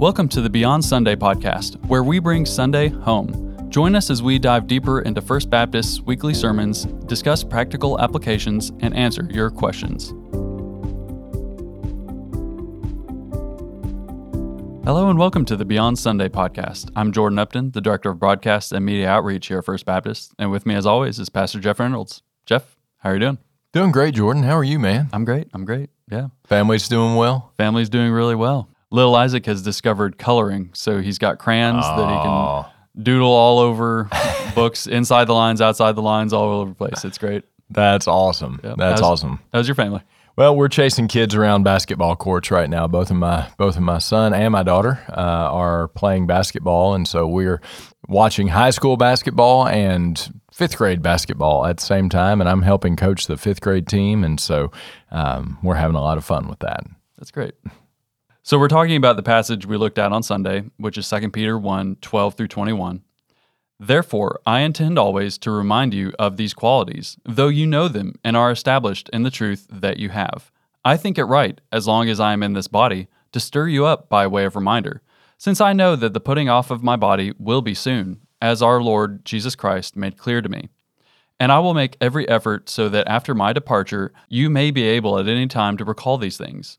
Welcome to the Beyond Sunday podcast, where we bring Sunday home. Join us as we dive deeper into First Baptist's weekly sermons, discuss practical applications, and answer your questions. Hello and welcome to the Beyond Sunday podcast. I'm Jordan Upton, the Director of Broadcast and Media Outreach here at First Baptist, and with me as always is Pastor Jeff Reynolds. Jeff, how are you doing? Doing great, Jordan. How are you, man? I'm great. I'm great. Yeah. Family's doing well. Family's doing really well. Little Isaac has discovered coloring, so he's got crayons that he can doodle all over books, inside the lines, outside the lines, all over the place. It's great. That's awesome. Yep. That's How's- awesome. How's your family? Well, we're chasing kids around basketball courts right now. Both of my both of my son and my daughter uh, are playing basketball, and so we're watching high school basketball and fifth grade basketball at the same time. And I'm helping coach the fifth grade team, and so um, we're having a lot of fun with that. That's great. So we're talking about the passage we looked at on Sunday, which is 2 Peter 1, 12 through 21. Therefore, I intend always to remind you of these qualities, though you know them and are established in the truth that you have. I think it right, as long as I am in this body, to stir you up by way of reminder, since I know that the putting off of my body will be soon, as our Lord Jesus Christ made clear to me. And I will make every effort so that after my departure, you may be able at any time to recall these things.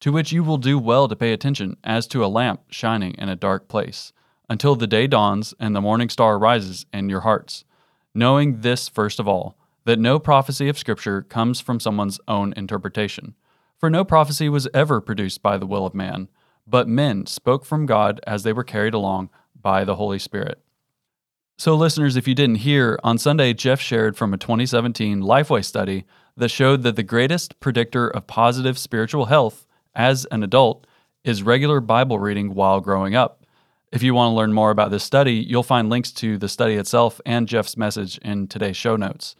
to which you will do well to pay attention as to a lamp shining in a dark place, until the day dawns and the morning star rises in your hearts. Knowing this first of all, that no prophecy of Scripture comes from someone's own interpretation. For no prophecy was ever produced by the will of man, but men spoke from God as they were carried along by the Holy Spirit. So, listeners, if you didn't hear, on Sunday, Jeff shared from a 2017 Lifeway study that showed that the greatest predictor of positive spiritual health as an adult is regular Bible reading while growing up. If you want to learn more about this study, you'll find links to the study itself and Jeff's message in today's show notes.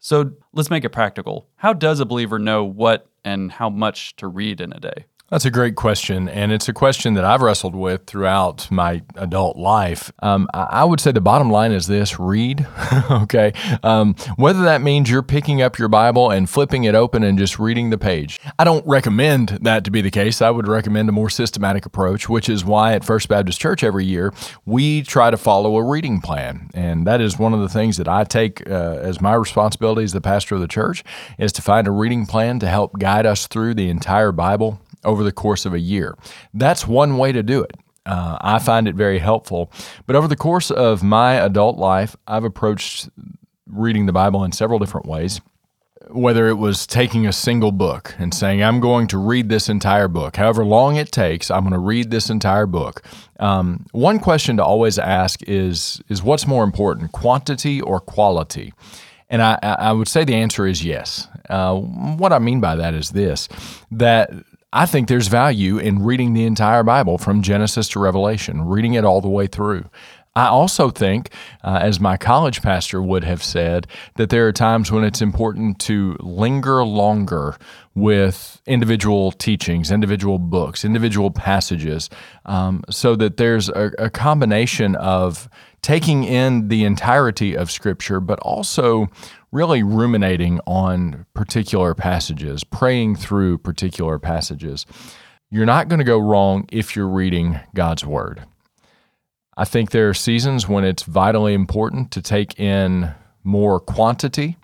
So, let's make it practical. How does a believer know what and how much to read in a day? That's a great question, and it's a question that I've wrestled with throughout my adult life. Um, I would say the bottom line is this read, okay? Um, whether that means you're picking up your Bible and flipping it open and just reading the page. I don't recommend that to be the case. I would recommend a more systematic approach, which is why at First Baptist Church every year we try to follow a reading plan. And that is one of the things that I take uh, as my responsibility as the pastor of the church is to find a reading plan to help guide us through the entire Bible over the course of a year. That's one way to do it. Uh, I find it very helpful. But over the course of my adult life, I've approached reading the Bible in several different ways. Whether it was taking a single book and saying, I'm going to read this entire book, however long it takes, I'm going to read this entire book. Um, one question to always ask is, is what's more important, quantity or quality? And I, I would say the answer is yes. Uh, what I mean by that is this that I think there's value in reading the entire Bible from Genesis to Revelation, reading it all the way through. I also think, uh, as my college pastor would have said, that there are times when it's important to linger longer with individual teachings, individual books, individual passages, um, so that there's a, a combination of taking in the entirety of Scripture, but also really ruminating on particular passages, praying through particular passages. You're not going to go wrong if you're reading God's Word. I think there are seasons when it's vitally important to take in more quantity.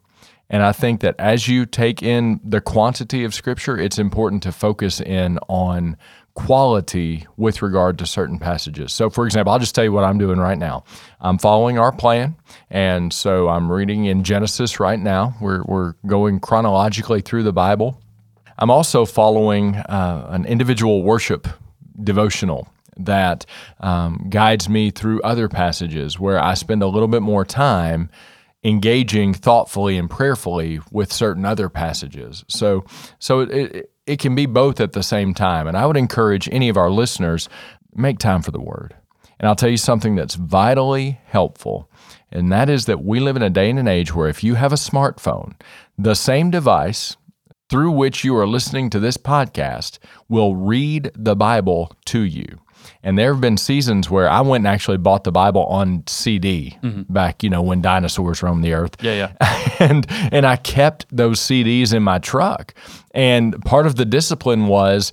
And I think that as you take in the quantity of Scripture, it's important to focus in on quality with regard to certain passages. So, for example, I'll just tell you what I'm doing right now. I'm following our plan, and so I'm reading in Genesis right now. We're, we're going chronologically through the Bible. I'm also following uh, an individual worship devotional that um, guides me through other passages where I spend a little bit more time engaging thoughtfully and prayerfully with certain other passages. So, so it, it, it can be both at the same time. And I would encourage any of our listeners make time for the Word. And I'll tell you something that's vitally helpful, and that is that we live in a day and an age where if you have a smartphone, the same device through which you are listening to this podcast will read the Bible to you. And there have been seasons where I went and actually bought the Bible on CD mm-hmm. back, you know, when dinosaurs roamed the earth. Yeah, yeah. and and I kept those CDs in my truck. And part of the discipline was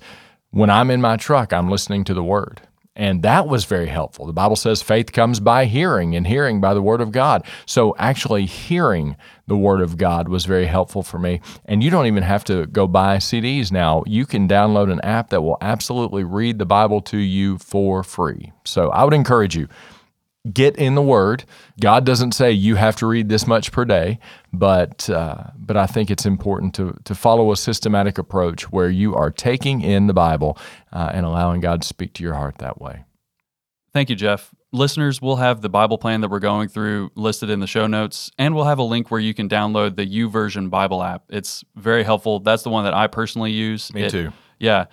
when I'm in my truck, I'm listening to the word. And that was very helpful. The Bible says faith comes by hearing, and hearing by the Word of God. So actually, hearing the Word of God was very helpful for me. And you don't even have to go buy CDs now. You can download an app that will absolutely read the Bible to you for free. So I would encourage you get in the Word. God doesn't say you have to read this much per day, but uh, but I think it's important to to follow a systematic approach where you are taking in the Bible uh, and allowing God to speak to your heart that way. Thank you, Jeff. Listeners, we'll have the Bible plan that we're going through listed in the show notes, and we'll have a link where you can download the YouVersion Bible app. It's very helpful. That's the one that I personally use. Me it, too. Yeah.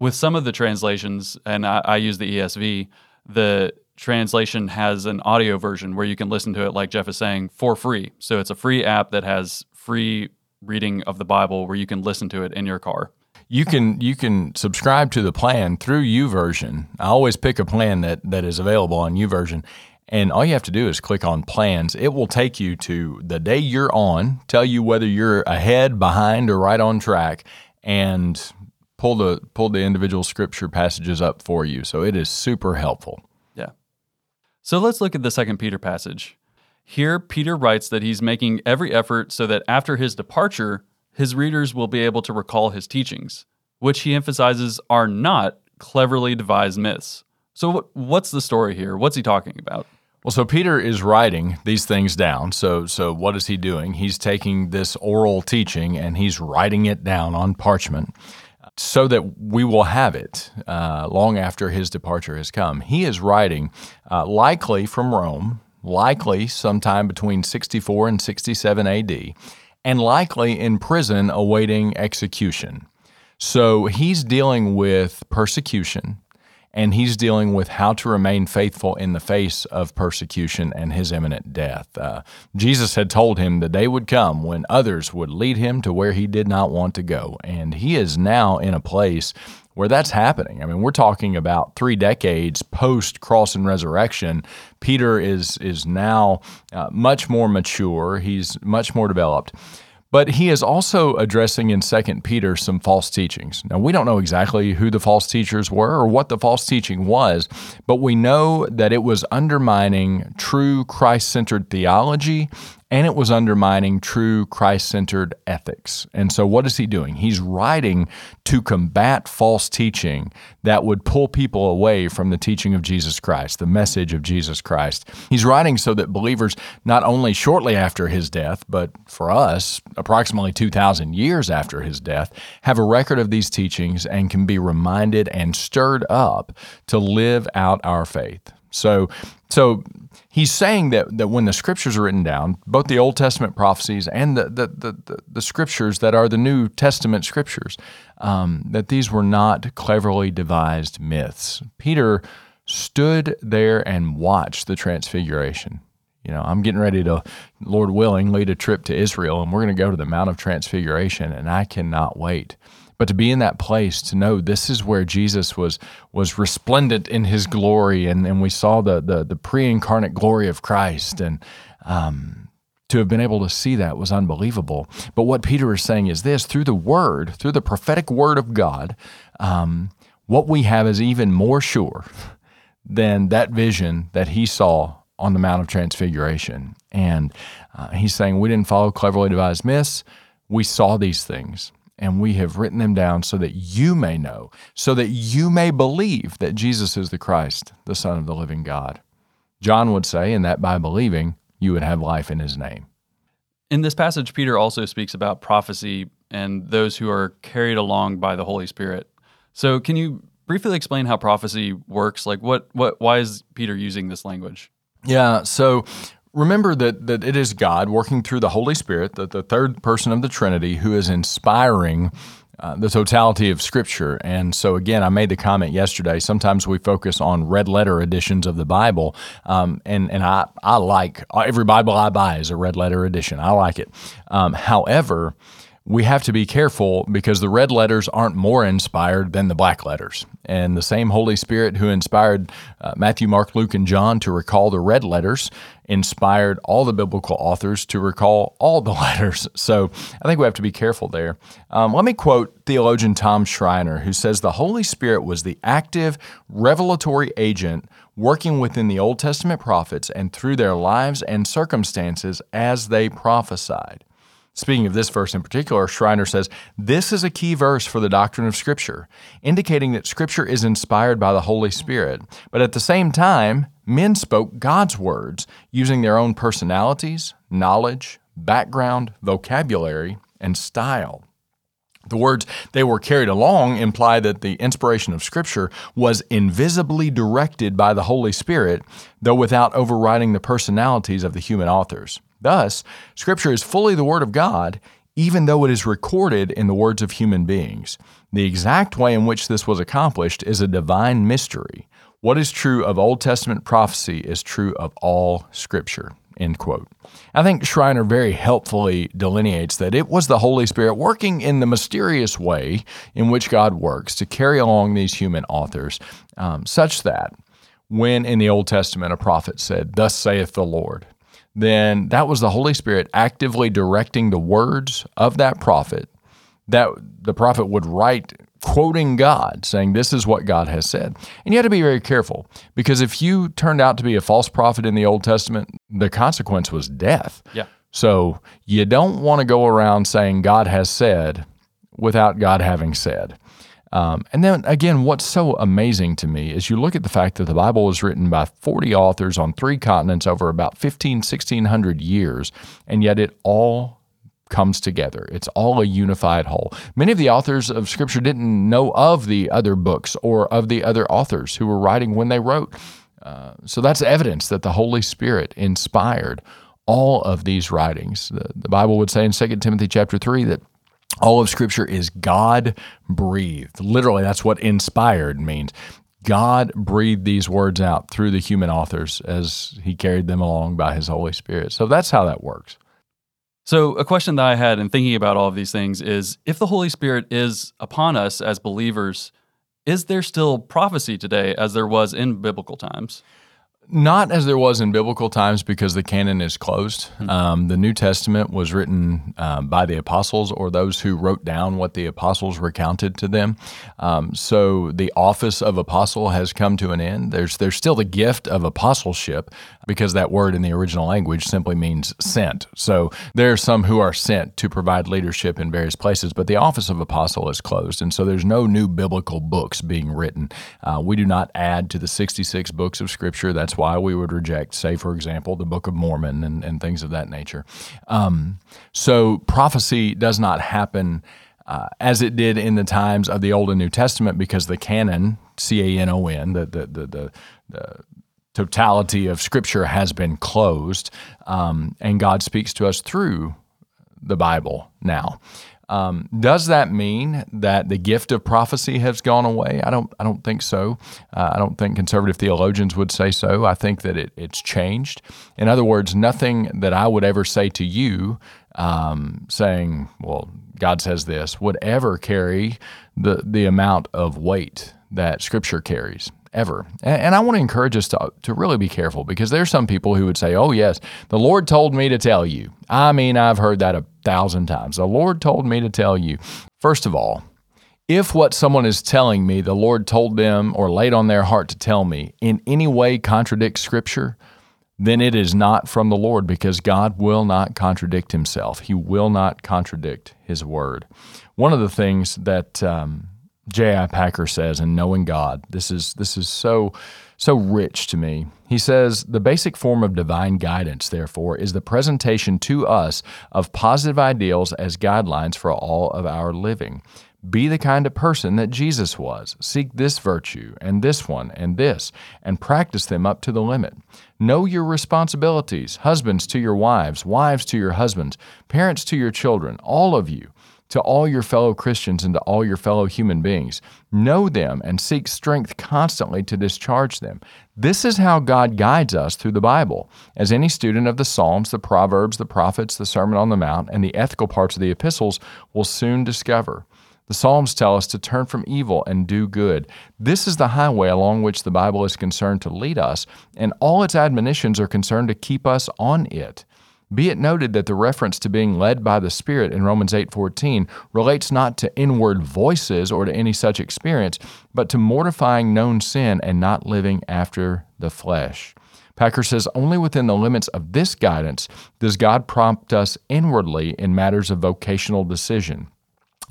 With some of the translations, and I, I use the ESV, the translation has an audio version where you can listen to it, like Jeff is saying, for free. So it's a free app that has free reading of the Bible where you can listen to it in your car. You can you can subscribe to the plan through YouVersion. I always pick a plan that that is available on YouVersion. And all you have to do is click on plans. It will take you to the day you're on, tell you whether you're ahead, behind, or right on track, and pull the pull the individual scripture passages up for you. So it is super helpful. So let's look at the second Peter passage. Here, Peter writes that he's making every effort so that after his departure, his readers will be able to recall his teachings, which he emphasizes are not cleverly devised myths. So, what's the story here? What's he talking about? Well, so Peter is writing these things down. So, so what is he doing? He's taking this oral teaching and he's writing it down on parchment so that we will have it uh, long after his departure has come. He is writing uh, likely from Rome, likely sometime between 64 and 67 AD, and likely in prison awaiting execution. So he's dealing with persecution and he's dealing with how to remain faithful in the face of persecution and his imminent death. Uh, Jesus had told him the day would come when others would lead him to where he did not want to go, and he is now in a place where that's happening. I mean, we're talking about three decades post cross and resurrection. Peter is is now uh, much more mature. He's much more developed. But he is also addressing in 2 Peter some false teachings. Now, we don't know exactly who the false teachers were or what the false teaching was, but we know that it was undermining true Christ centered theology and it was undermining true Christ centered ethics. And so, what is he doing? He's writing to combat false teaching that would pull people away from the teaching of Jesus Christ, the message of Jesus Christ. He's writing so that believers, not only shortly after his death, but for us, approximately 2,000 years after his death, have a record of these teachings and can be reminded and stirred up to live out our faith. So, so he's saying that, that when the scriptures are written down, both the Old Testament prophecies and the, the, the, the scriptures that are the New Testament scriptures, um, that these were not cleverly devised myths. Peter stood there and watched the transfiguration. You know, I'm getting ready to, Lord willing, lead a trip to Israel, and we're going to go to the Mount of Transfiguration, and I cannot wait but to be in that place to know this is where Jesus was was resplendent in his glory and, and we saw the the, the pre-incarnate glory of Christ and um, to have been able to see that was unbelievable. But what Peter is saying is this through the word, through the prophetic word of God, um, what we have is even more sure than that vision that he saw on the Mount of Transfiguration. And uh, he's saying we didn't follow cleverly devised myths, we saw these things and we have written them down so that you may know, so that you may believe that Jesus is the Christ, the Son of the living God. John would say, and that by believing, you would have life in his name. In this passage, Peter also speaks about prophecy and those who are carried along by the Holy Spirit. So, can you briefly explain how prophecy works? Like, what, what, why is Peter using this language? Yeah, so remember that, that it is God working through the Holy Spirit, the, the third person of the Trinity, who is inspiring uh, the totality of Scripture. And so, again, I made the comment yesterday. Sometimes we focus on red letter editions of the Bible, um, and and I I like every Bible I buy is a red letter edition. I like it. Um, however we have to be careful because the red letters aren't more inspired than the black letters. And the same Holy Spirit who inspired uh, Matthew, Mark, Luke, and John to recall the red letters inspired all the biblical authors to recall all the letters. So I think we have to be careful there. Um, let me quote theologian Tom Schreiner, who says the Holy Spirit was the active, revelatory agent working within the Old Testament prophets and through their lives and circumstances as they prophesied. Speaking of this verse in particular, Schreiner says, This is a key verse for the doctrine of Scripture, indicating that Scripture is inspired by the Holy Spirit. But at the same time, men spoke God's words using their own personalities, knowledge, background, vocabulary, and style. The words they were carried along imply that the inspiration of Scripture was invisibly directed by the Holy Spirit, though without overriding the personalities of the human authors. Thus, Scripture is fully the Word of God, even though it is recorded in the words of human beings. The exact way in which this was accomplished is a divine mystery. What is true of Old Testament prophecy is true of all Scripture. End quote. I think Schreiner very helpfully delineates that it was the Holy Spirit working in the mysterious way in which God works to carry along these human authors, um, such that when in the Old Testament a prophet said, Thus saith the Lord, then that was the Holy Spirit actively directing the words of that prophet that the prophet would write quoting God, saying, This is what God has said. And you have to be very careful because if you turned out to be a false prophet in the Old Testament, the consequence was death. Yeah. So you don't want to go around saying God has said without God having said. Um, and then again, what's so amazing to me is you look at the fact that the Bible was written by 40 authors on three continents over about 15, 1600 years, and yet it all comes together. It's all a unified whole. Many of the authors of Scripture didn't know of the other books or of the other authors who were writing when they wrote. Uh, so that's evidence that the Holy Spirit inspired all of these writings. The, the Bible would say in 2 Timothy chapter 3 that all of Scripture is God breathed. Literally, that's what inspired means. God breathed these words out through the human authors as He carried them along by His Holy Spirit. So that's how that works. So, a question that I had in thinking about all of these things is if the Holy Spirit is upon us as believers, is there still prophecy today as there was in biblical times? Not as there was in biblical times because the canon is closed. Mm-hmm. Um, the New Testament was written um, by the apostles or those who wrote down what the apostles recounted to them. Um, so the office of apostle has come to an end. There's, there's still the gift of apostleship because that word in the original language simply means sent. So there are some who are sent to provide leadership in various places, but the office of apostle is closed. And so there's no new biblical books being written. Uh, we do not add to the 66 books of Scripture. That's why we would reject, say, for example, the Book of Mormon and, and things of that nature. Um, so prophecy does not happen uh, as it did in the times of the Old and New Testament because the canon, C A N O N, the, the, the, the, the totality of Scripture has been closed, um, and God speaks to us through the Bible now. Um, does that mean that the gift of prophecy has gone away? I don't. I don't think so. Uh, I don't think conservative theologians would say so. I think that it, it's changed. In other words, nothing that I would ever say to you, um, saying, "Well, God says this," would ever carry the the amount of weight that Scripture carries ever. And, I want to encourage us to, to really be careful because there's some people who would say, oh, yes, the Lord told me to tell you. I mean, I've heard that a thousand times. The Lord told me to tell you. First of all, if what someone is telling me, the Lord told them or laid on their heart to tell me, in any way contradicts Scripture, then it is not from the Lord because God will not contradict himself. He will not contradict his word. One of the things that um, J.I. Packer says in Knowing God. This is this is so so rich to me. He says the basic form of divine guidance, therefore, is the presentation to us of positive ideals as guidelines for all of our living. Be the kind of person that Jesus was. Seek this virtue and this one and this, and practice them up to the limit. Know your responsibilities, husbands to your wives, wives to your husbands, parents to your children, all of you. To all your fellow Christians and to all your fellow human beings. Know them and seek strength constantly to discharge them. This is how God guides us through the Bible. As any student of the Psalms, the Proverbs, the prophets, the Sermon on the Mount, and the ethical parts of the epistles will soon discover. The Psalms tell us to turn from evil and do good. This is the highway along which the Bible is concerned to lead us, and all its admonitions are concerned to keep us on it. Be it noted that the reference to being led by the Spirit in Romans 8:14 relates not to inward voices or to any such experience, but to mortifying known sin and not living after the flesh. Packer says only within the limits of this guidance does God prompt us inwardly in matters of vocational decision.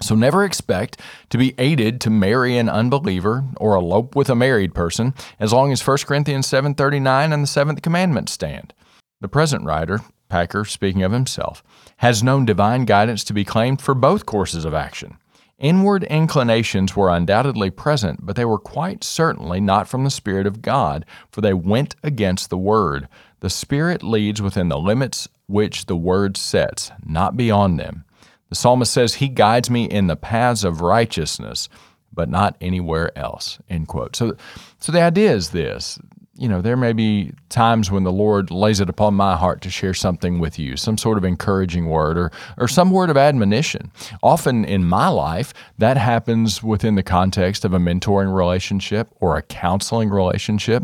So never expect to be aided to marry an unbeliever or elope with a married person as long as 1 Corinthians 7:39 and the 7th commandment stand. The present writer, Packer, speaking of himself, has known divine guidance to be claimed for both courses of action. Inward inclinations were undoubtedly present, but they were quite certainly not from the Spirit of God, for they went against the Word. The Spirit leads within the limits which the Word sets, not beyond them. The psalmist says, He guides me in the paths of righteousness, but not anywhere else. End quote. So, so the idea is this you know, there may be times when the Lord lays it upon my heart to share something with you, some sort of encouraging word or, or some word of admonition. Often in my life, that happens within the context of a mentoring relationship or a counseling relationship.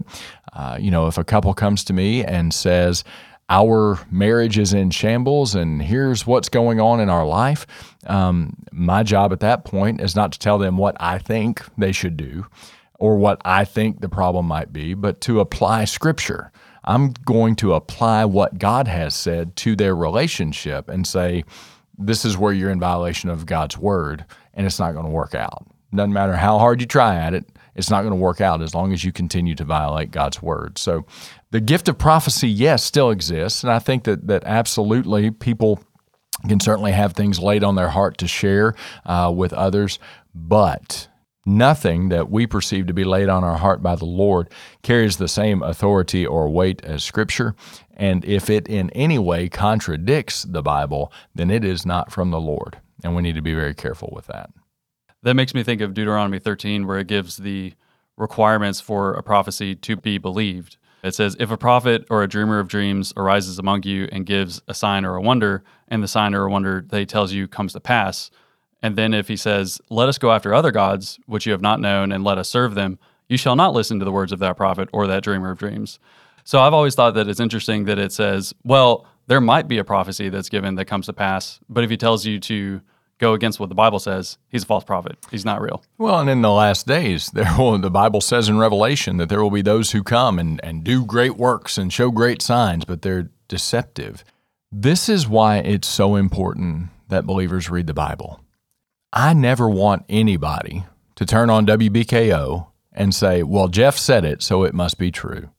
Uh, you know, if a couple comes to me and says, our marriage is in shambles and here's what's going on in our life. Um, my job at that point is not to tell them what I think they should do or what I think the problem might be, but to apply scripture. I'm going to apply what God has said to their relationship and say, this is where you're in violation of God's word and it's not going to work out. Doesn't matter how hard you try at it, it's not going to work out as long as you continue to violate God's word. So the gift of prophecy, yes, still exists. And I think that, that absolutely people can certainly have things laid on their heart to share uh, with others. But nothing that we perceive to be laid on our heart by the Lord carries the same authority or weight as Scripture. And if it in any way contradicts the Bible, then it is not from the Lord. And we need to be very careful with that. That makes me think of Deuteronomy 13, where it gives the requirements for a prophecy to be believed. It says, If a prophet or a dreamer of dreams arises among you and gives a sign or a wonder, and the sign or a wonder he tells you comes to pass, and then if he says, Let us go after other gods, which you have not known, and let us serve them, you shall not listen to the words of that prophet or that dreamer of dreams. So I've always thought that it's interesting that it says, Well, there might be a prophecy that's given that comes to pass, but if he tells you to go against what the Bible says, he's a false prophet. He's not real. Well, and in the last days, there will the Bible says in Revelation that there will be those who come and, and do great works and show great signs, but they're deceptive. This is why it's so important that believers read the Bible. I never want anybody to turn on WBKO and say, well, Jeff said it, so it must be true.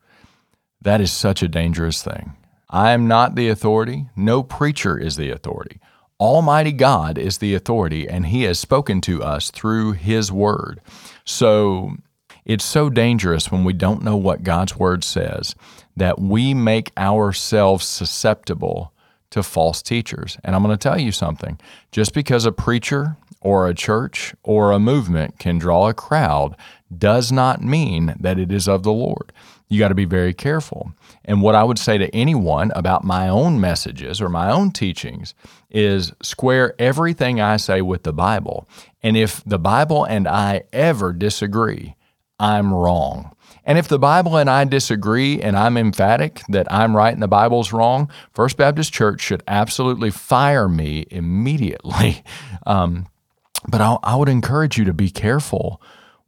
That is such a dangerous thing. I am not the authority. No preacher is the authority. Almighty God is the authority, and He has spoken to us through His Word. So it's so dangerous when we don't know what God's Word says that we make ourselves susceptible to false teachers. And I'm going to tell you something just because a preacher or a church or a movement can draw a crowd does not mean that it is of the Lord you got to be very careful. And what I would say to anyone about my own messages or my own teachings is square everything I say with the Bible. And if the Bible and I ever disagree, I'm wrong. And if the Bible and I disagree and I'm emphatic that I'm right and the Bible's wrong, First Baptist Church should absolutely fire me immediately. Um, but I, I would encourage you to be careful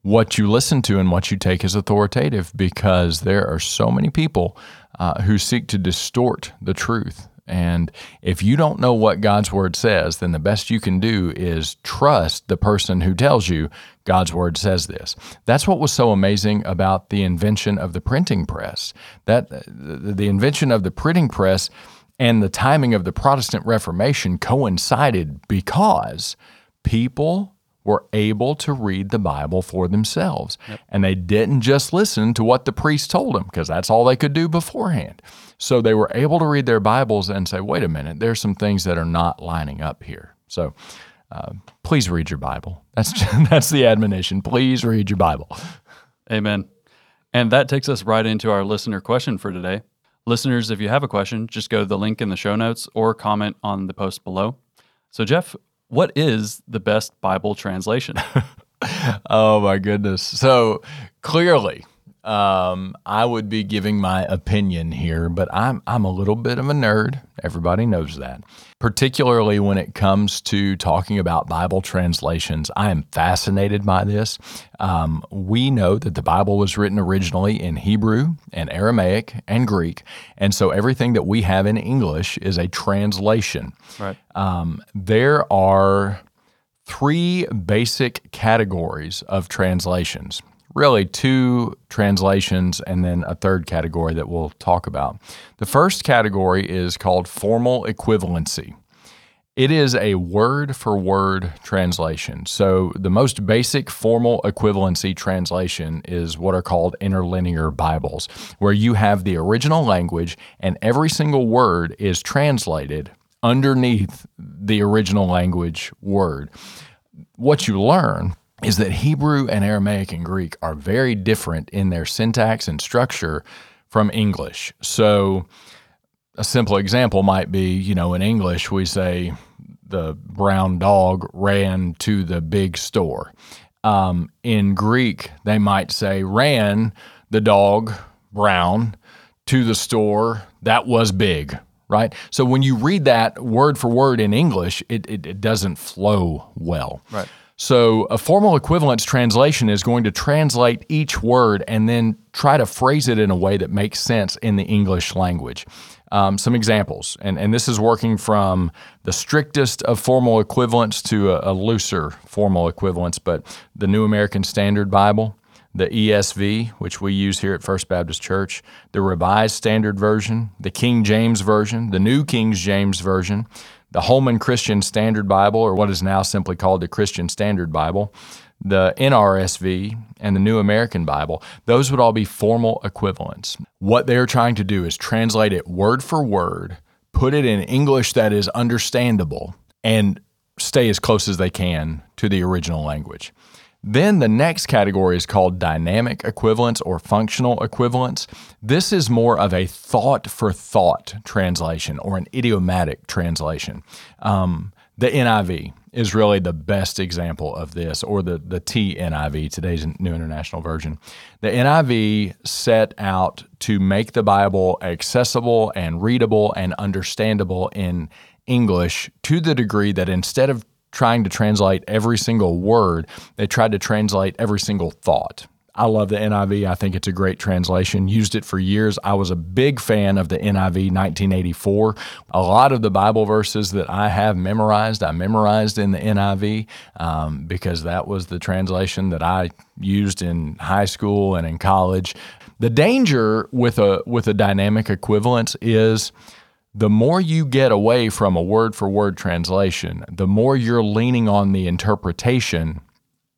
what you listen to and what you take as authoritative because there are so many people uh, who seek to distort the truth. And if you don't know what God's word says, then the best you can do is trust the person who tells you God's word says this. That's what was so amazing about the invention of the printing press. That the invention of the printing press and the timing of the Protestant Reformation coincided because people were able to read the Bible for themselves. Yep. And they didn't just listen to what the priest told them, because that's all they could do beforehand. So they were able to read their Bibles and say, wait a minute, there's some things that are not lining up here. So uh, please read your Bible. That's that's the admonition. Please read your Bible. Amen. And that takes us right into our listener question for today. Listeners, if you have a question, just go to the link in the show notes or comment on the post below. So, Jeff, what is the best Bible translation? oh my goodness. So clearly, um, I would be giving my opinion here, but I'm I'm a little bit of a nerd. Everybody knows that. Particularly when it comes to talking about Bible translations, I am fascinated by this. Um, we know that the Bible was written originally in Hebrew and Aramaic and Greek, and so everything that we have in English is a translation. Right. Um, there are three basic categories of translations really two translations and then a third category that we'll talk about. The first category is called formal equivalency. It is a word for word translation. So, the most basic formal equivalency translation is what are called interlinear Bibles, where you have the original language and every single word is translated underneath the original language word. What you learn is that Hebrew and Aramaic and Greek are very different in their syntax and structure from English. So, a simple example might be you know, in English, we say the brown dog ran to the big store. Um, in Greek, they might say ran the dog brown to the store that was big, right? So when you read that word for word in English, it, it, it doesn't flow well. Right. So, a formal equivalence translation is going to translate each word and then try to phrase it in a way that makes sense in the English language. Um, some examples, and, and this is working from the strictest of formal equivalents to a, a looser formal equivalence, but the New American Standard Bible, the ESV, which we use here at First Baptist Church, the Revised Standard Version, the King James Version, the New King James Version, the Holman Christian Standard Bible, or what is now simply called the Christian Standard Bible, the NRSV, and the New American Bible, those would all be formal equivalents. What they're trying to do is translate it word for word, put it in English that is understandable, and stay as close as they can to the original language. Then the next category is called dynamic equivalence or functional equivalence. This is more of a thought for thought translation or an idiomatic translation. Um, the NIV is really the best example of this, or the, the TNIV, today's New International Version. The NIV set out to make the Bible accessible and readable and understandable in English to the degree that instead of trying to translate every single word, they tried to translate every single thought. I love the NIV. I think it's a great translation. Used it for years. I was a big fan of the NIV 1984. A lot of the Bible verses that I have memorized, I memorized in the NIV um, because that was the translation that I used in high school and in college. The danger with a with a dynamic equivalence is the more you get away from a word for word translation, the more you're leaning on the interpretation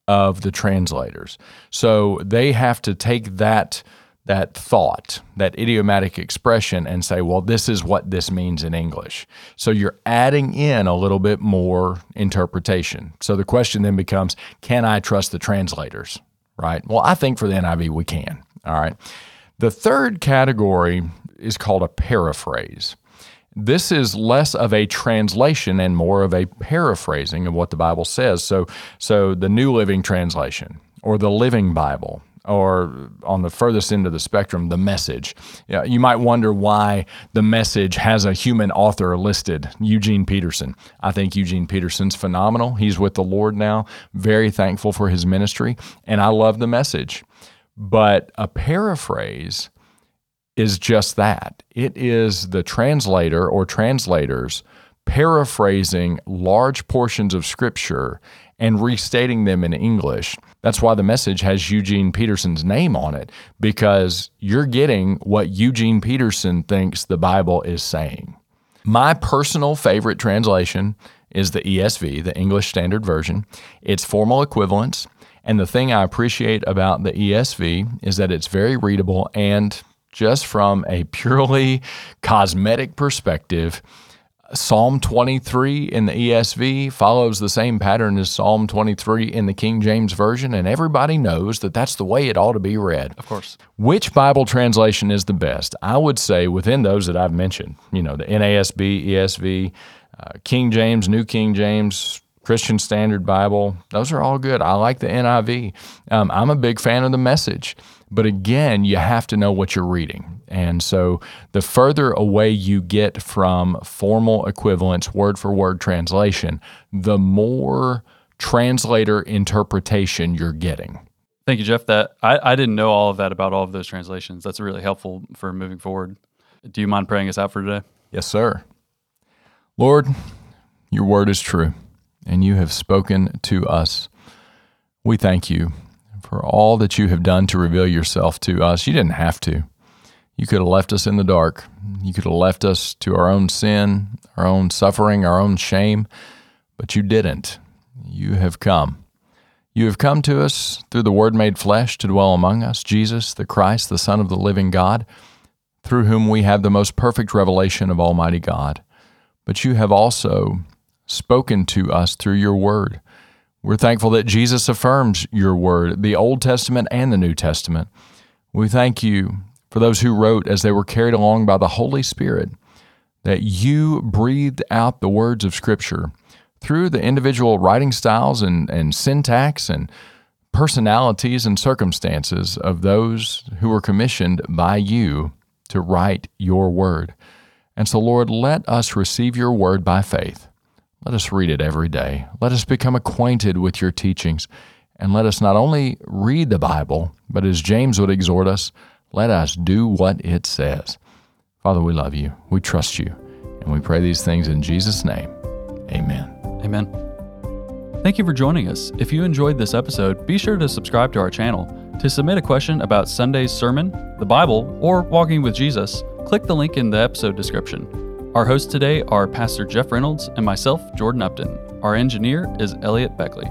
of the translators. So they have to take that that thought, that idiomatic expression and say, well, this is what this means in English. So you're adding in a little bit more interpretation. So the question then becomes, can I trust the translators? Right? Well, I think for the NIV we can. All right. The third category is called a paraphrase. This is less of a translation and more of a paraphrasing of what the Bible says. So, so the New Living Translation or the Living Bible or on the furthest end of the spectrum, the message. You, know, you might wonder why the message has a human author listed, Eugene Peterson. I think Eugene Peterson's phenomenal. He's with the Lord now, very thankful for his ministry, and I love the message. But a paraphrase is just that it is the translator or translators paraphrasing large portions of Scripture and restating them in English. That's why the message has Eugene Peterson's name on it, because you're getting what Eugene Peterson thinks the Bible is saying. My personal favorite translation is the ESV, the English Standard Version. It's formal equivalence. And the thing I appreciate about the ESV is that it's very readable and just from a purely cosmetic perspective, Psalm 23 in the ESV follows the same pattern as Psalm 23 in the King James Version, and everybody knows that that's the way it ought to be read. Of course. Which Bible translation is the best? I would say within those that I've mentioned, you know, the NASB, ESV, uh, King James, New King James, Christian Standard Bible, those are all good. I like the NIV. Um, I'm a big fan of the message. But again, you have to know what you're reading. And so the further away you get from formal equivalence, word for word translation, the more translator interpretation you're getting. Thank you, Jeff. That I, I didn't know all of that about all of those translations. That's really helpful for moving forward. Do you mind praying us out for today? Yes, sir. Lord, your word is true, and you have spoken to us. We thank you for all that you have done to reveal yourself to us. You didn't have to. You could have left us in the dark. You could have left us to our own sin, our own suffering, our own shame, but you didn't. You have come. You have come to us through the Word made flesh to dwell among us, Jesus, the Christ, the Son of the living God, through whom we have the most perfect revelation of Almighty God. But you have also spoken to us through your Word. We're thankful that Jesus affirms your word, the Old Testament and the New Testament. We thank you for those who wrote as they were carried along by the Holy Spirit, that you breathed out the words of Scripture through the individual writing styles and, and syntax and personalities and circumstances of those who were commissioned by you to write your word. And so, Lord, let us receive your word by faith. Let us read it every day. Let us become acquainted with your teachings. And let us not only read the Bible, but as James would exhort us, let us do what it says. Father, we love you. We trust you. And we pray these things in Jesus' name. Amen. Amen. Thank you for joining us. If you enjoyed this episode, be sure to subscribe to our channel. To submit a question about Sunday's sermon, the Bible, or walking with Jesus, click the link in the episode description. Our hosts today are Pastor Jeff Reynolds and myself, Jordan Upton. Our engineer is Elliot Beckley.